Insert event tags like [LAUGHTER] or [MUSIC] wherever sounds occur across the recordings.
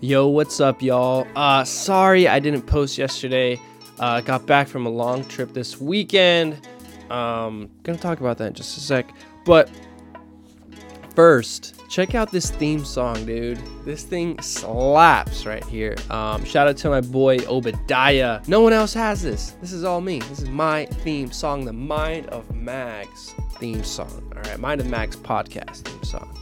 Yo, what's up, y'all? Uh, sorry I didn't post yesterday. Uh, got back from a long trip this weekend. Um, gonna talk about that in just a sec. But first, check out this theme song, dude. This thing slaps right here. Um, shout out to my boy Obadiah. No one else has this. This is all me. This is my theme song, the Mind of Magz theme song. All right, Mind of Magz podcast theme song.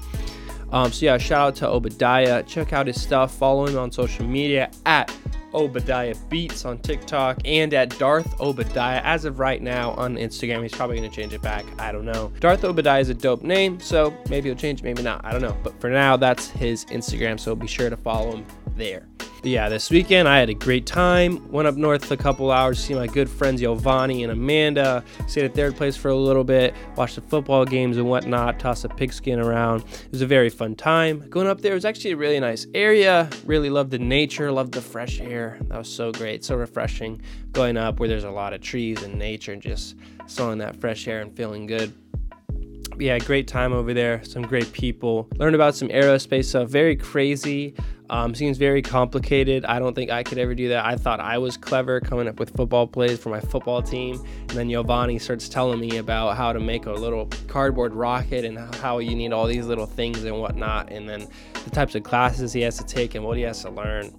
Um, so yeah, shout out to Obadiah. Check out his stuff. Follow him on social media at Obadiah Beats on TikTok and at Darth Obadiah as of right now on Instagram. He's probably gonna change it back. I don't know. Darth Obadiah is a dope name, so maybe he'll change, it, maybe not. I don't know. But for now, that's his Instagram, so be sure to follow him there. Yeah, this weekend I had a great time. Went up north a couple hours to see my good friends Giovanni and Amanda. Stayed at their place for a little bit, watched the football games and whatnot, tossed a pigskin around. It was a very fun time. Going up there was actually a really nice area. Really loved the nature, loved the fresh air. That was so great, so refreshing. Going up where there's a lot of trees and nature and just smelling that fresh air and feeling good yeah, great time over there. Some great people. Learned about some aerospace stuff. Very crazy. Um, seems very complicated. I don't think I could ever do that. I thought I was clever coming up with football plays for my football team. And then Giovanni starts telling me about how to make a little cardboard rocket and how you need all these little things and whatnot. And then the types of classes he has to take and what he has to learn.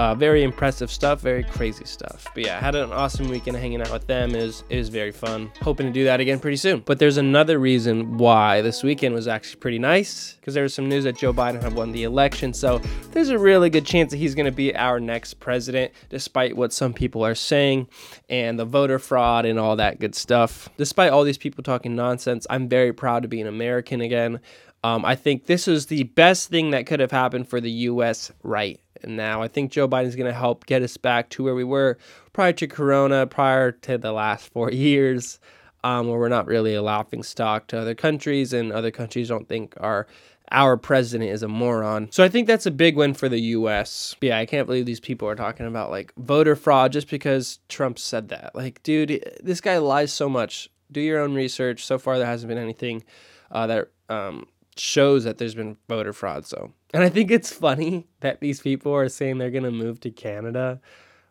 Uh, very impressive stuff, very crazy stuff. But yeah, I had an awesome weekend hanging out with them. It was, it was very fun. Hoping to do that again pretty soon. But there's another reason why this weekend was actually pretty nice because there was some news that Joe Biden had won the election. So there's a really good chance that he's going to be our next president, despite what some people are saying and the voter fraud and all that good stuff. Despite all these people talking nonsense, I'm very proud to be an American again. Um, I think this is the best thing that could have happened for the U.S. right now. I think Joe Biden is going to help get us back to where we were prior to Corona, prior to the last four [LAUGHS] years, um, where we're not really a laughing stock to other countries, and other countries don't think our our president is a moron. So I think that's a big win for the U.S. Yeah, I can't believe these people are talking about like voter fraud just because Trump said that. Like, dude, this guy lies so much. Do your own research. So far, there hasn't been anything uh, that um, shows that there's been voter fraud. So, and I think it's funny that these people are saying they're gonna move to Canada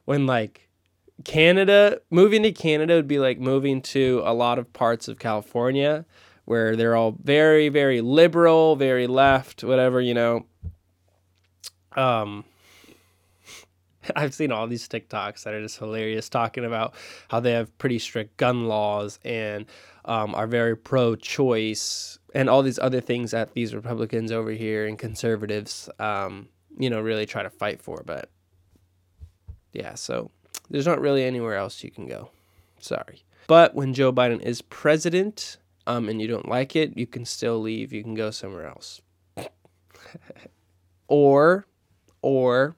when like Canada moving to Canada would be like moving to a lot of parts of California where they're all very very liberal, very left, whatever, you know. Um [LAUGHS] I've seen all these TikToks that are just hilarious talking about how they have pretty strict gun laws and um, are very pro choice and all these other things that these Republicans over here and conservatives, um, you know, really try to fight for. But yeah, so there's not really anywhere else you can go. Sorry. But when Joe Biden is president um, and you don't like it, you can still leave. You can go somewhere else. [LAUGHS] or, or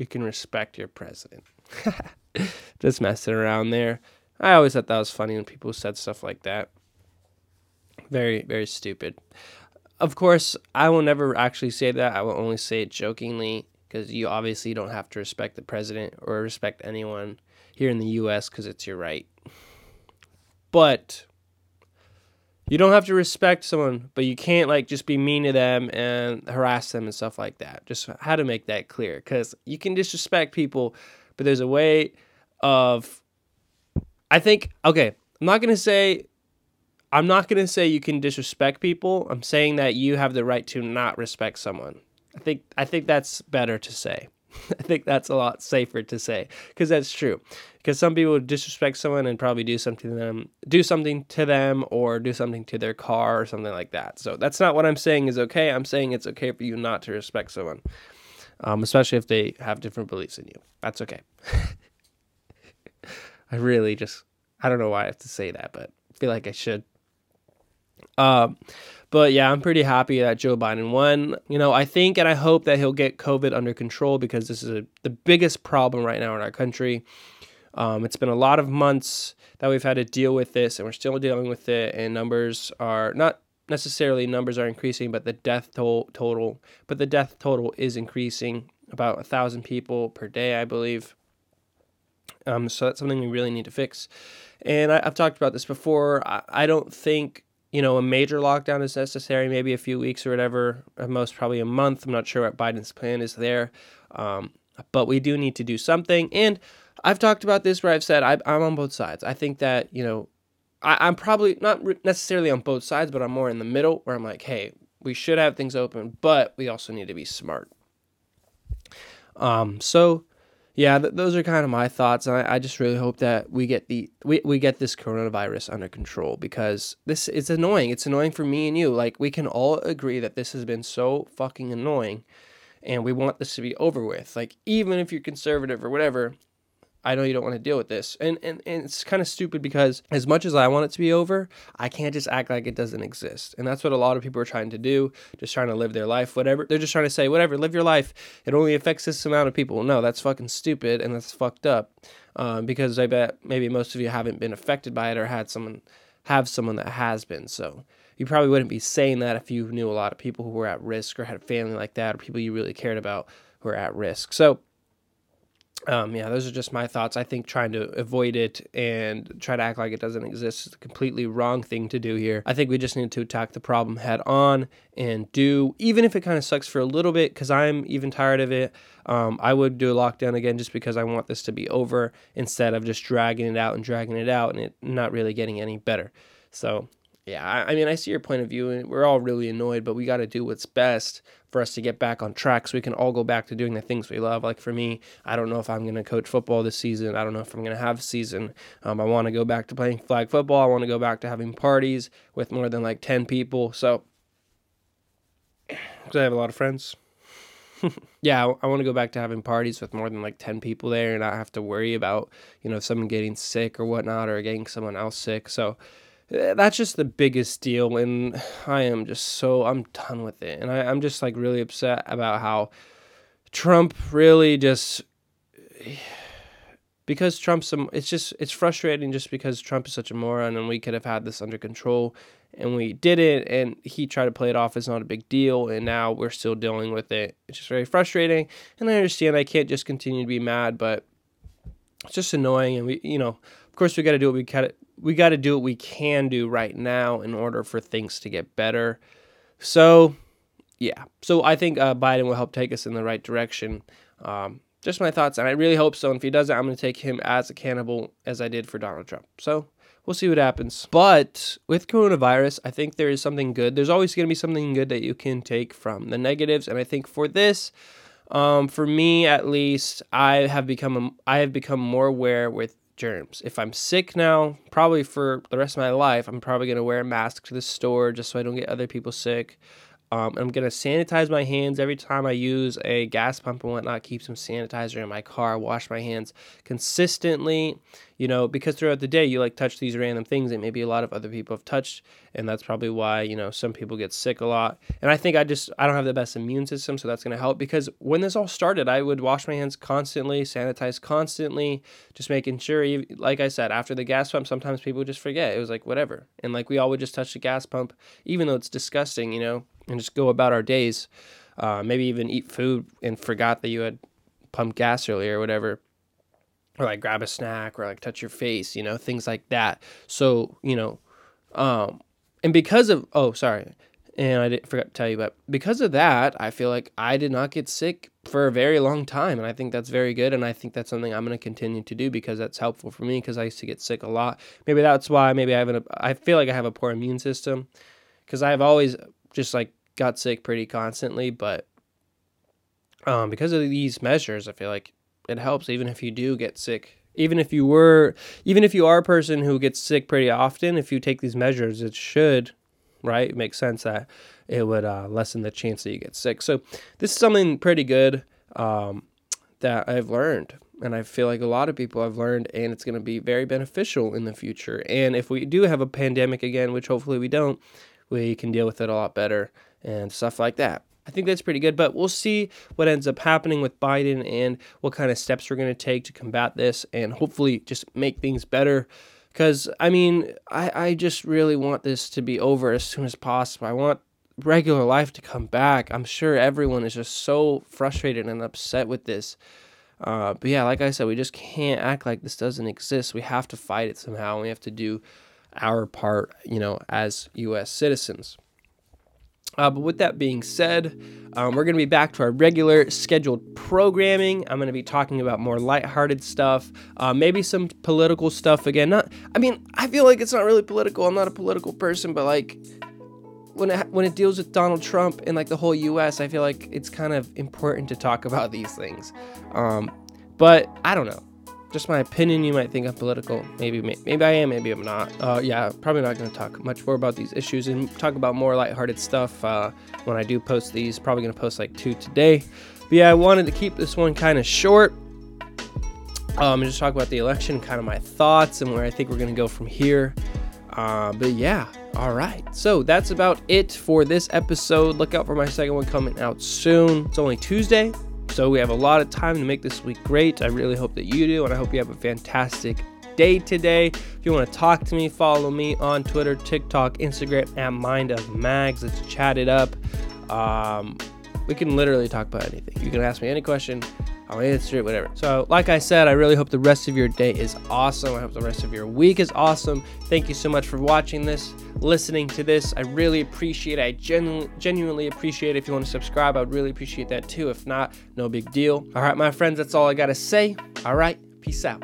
you can respect your president. [LAUGHS] Just messing around there. I always thought that was funny when people said stuff like that. Very, very stupid. Of course, I will never actually say that. I will only say it jokingly because you obviously don't have to respect the president or respect anyone here in the US because it's your right. But you don't have to respect someone, but you can't like just be mean to them and harass them and stuff like that. Just how to make that clear because you can disrespect people, but there's a way of. I think okay. I'm not gonna say I'm not to say you can disrespect people. I'm saying that you have the right to not respect someone. I think I think that's better to say. [LAUGHS] I think that's a lot safer to say because that's true. Because some people disrespect someone and probably do something to them, do something to them, or do something to their car or something like that. So that's not what I'm saying is okay. I'm saying it's okay for you not to respect someone, um, especially if they have different beliefs than you. That's okay. [LAUGHS] I really just I don't know why I have to say that, but I feel like I should. Um, but yeah, I'm pretty happy that Joe Biden won. You know, I think and I hope that he'll get COVID under control because this is a, the biggest problem right now in our country. Um, it's been a lot of months that we've had to deal with this, and we're still dealing with it. And numbers are not necessarily numbers are increasing, but the death toll total, but the death total is increasing about a thousand people per day, I believe. Um, so that's something we really need to fix. And I, have talked about this before. I, I don't think you know, a major lockdown is necessary, maybe a few weeks or whatever, at most probably a month. I'm not sure what Biden's plan is there. Um, but we do need to do something. And I've talked about this where I've said I, am on both sides. I think that, you know, I, am probably not necessarily on both sides, but I'm more in the middle where I'm like, hey, we should have things open, but we also need to be smart. Um, so yeah, th- those are kind of my thoughts, and I, I, just really hope that we get the we, we get this coronavirus under control because this is annoying. It's annoying for me and you. Like we can all agree that this has been so fucking annoying, and we want this to be over with. Like even if you're conservative or whatever, I know you don't want to deal with this. And, and, and it's kind of stupid because as much as I want it to be over, I can't just act like it doesn't exist. And that's what a lot of people are trying to do, just trying to live their life, whatever. They're just trying to say, whatever, live your life. It only affects this amount of people. No, that's fucking stupid and that's fucked up. Um, because I bet maybe most of you haven't been affected by it or had someone have someone that has been. So you probably wouldn't be saying that if you knew a lot of people who were at risk or had a family like that or people you really cared about who are at risk. So um, yeah, those are just my thoughts. I think trying to avoid it and try to act like it doesn't exist is a completely wrong thing to do here. I think we just need to attack the problem head on and do, even if it kind of sucks for a little bit, because I'm even tired of it. Um, I would do a lockdown again just because I want this to be over instead of just dragging it out and dragging it out and it not really getting any better. So yeah, I, I mean, I see your point of view, and we're all really annoyed, but we got to do what's best for us to get back on track so we can all go back to doing the things we love. Like for me, I don't know if I'm going to coach football this season. I don't know if I'm going to have a season. Um, I want to go back to playing flag football. I want to go back to having parties with more than like 10 people. So, because I have a lot of friends. [LAUGHS] yeah, I, I want to go back to having parties with more than like 10 people there and not have to worry about, you know, someone getting sick or whatnot or getting someone else sick. So, Eh, that's just the biggest deal and [SIGHS] i am just so i'm done with it. And I, i'm just like really upset about how trump really just [SIGHS] because trump's it's just it's frustrating just because trump is such a moron and we could have had this under control and we didn't and he tried to play it off as not a big deal and now we're still dealing with it. It's just very frustrating and i understand i can't just continue to be mad but it's just annoying and we you know course we got to do what we got we got to do what we can do right now in order for things to get better. So, yeah. So I think uh, Biden will help take us in the right direction. Um, just my thoughts, and I really hope so. And if he doesn't, I'm going to take him as accountable as I did for Donald Trump. So we'll see what happens. But with coronavirus, I think there is something good. There's always going to be something good that you can take from the negatives, and I think for this. Um, for me, at least, I have become a, I have become more aware with germs. If I'm sick now, probably for the rest of my life, I'm probably going to wear a mask to the store just so I don't get other people sick. Um, I'm gonna sanitize my hands every time I use a gas pump and whatnot. Keep some sanitizer in my car. Wash my hands consistently. You know, because throughout the day you like touch these random things that maybe a lot of other people have touched, and that's probably why you know some people get sick a lot. And I think I just I don't have the best immune system, so that's gonna help. Because when this all started, I would wash my hands constantly, sanitize constantly, just making sure. Like I said, after the gas pump, sometimes people just forget. It was like whatever, and like we all would just touch the gas pump, even though it's disgusting. You know and just go about our days. Uh, maybe even eat food and forgot that you had pumped gas earlier or whatever. Or like grab a snack or like touch your face, you know, things like that. So, you know, um, and because of, oh, sorry, and I didn't forget to tell you, but because of that, I feel like I did not get sick for a very long time, and I think that's very good, and I think that's something I'm going to continue to do because that's helpful for me because I used to get sick a lot. Maybe that's why. Maybe I have an. I feel like I have a poor immune system because I've always just like got sick pretty constantly, but um, because of these measures, I feel like it helps even if you do get sick. Even if you were, even if you are a person who gets sick pretty often, if you take these measures, it should, right, make sense that it would uh, lessen the chance that you get sick. So this is something pretty good um, that I've learned, and I feel like a lot of people have learned, and it's going to be very beneficial in the future. And if we do have a pandemic again, which hopefully we don't, we can deal with it a lot better and stuff like that. I think that's pretty good, but we'll see what ends up happening with Biden and what kind of steps we're going to take to combat this and hopefully just make things better. Because, I mean, I, I just really want this to be over as soon as possible. I want regular life to come back. I'm sure everyone is just so frustrated and upset with this. Uh, but yeah, like I said, we just can't act like this doesn't exist. We have to fight it somehow. We have to do our part, you know, as U.S. citizens. Uh, but with that being said, um, we're going to be back to our regular scheduled programming. I'm going to be talking about more lighthearted stuff, uh, maybe some political stuff again. Not, I mean, I feel like it's not really political. I'm not a political person, but like when it, when it deals with Donald Trump and like the whole U.S., I feel like it's kind of important to talk about these things. Um, but I don't know just my opinion. You might think I'm political. Maybe, maybe I am. Maybe I'm not. Uh, yeah, probably not going to talk much more about these issues and talk about more lighthearted stuff uh, when I do post these. Probably going to post like two today. But yeah, I wanted to keep this one kind of short. Um, and just talk about the election, kind of my thoughts and where I think we're going to go from here. Uh, but yeah, all right. So that's about it for this episode. Look out for my second one coming out soon. It's only Tuesday, so we have a lot of time to make this week great. I really hope that you do, and I hope you have a fantastic day today. If you want to talk to me, follow me on Twitter, TikTok, Instagram at Mind of Magz. Let's chat it up. Um, we can literally talk about anything. You can ask me any question. I'll answer it, whatever. So, like I said, I really hope the rest of your day is awesome. I hope the rest of your week is awesome. Thank you so much for watching this, listening to this. I really appreciate it. I genu- genuinely appreciate it. If you want to subscribe, I would really appreciate that too. If not, no big deal. All right, my friends, that's all I got to say. All right, peace out.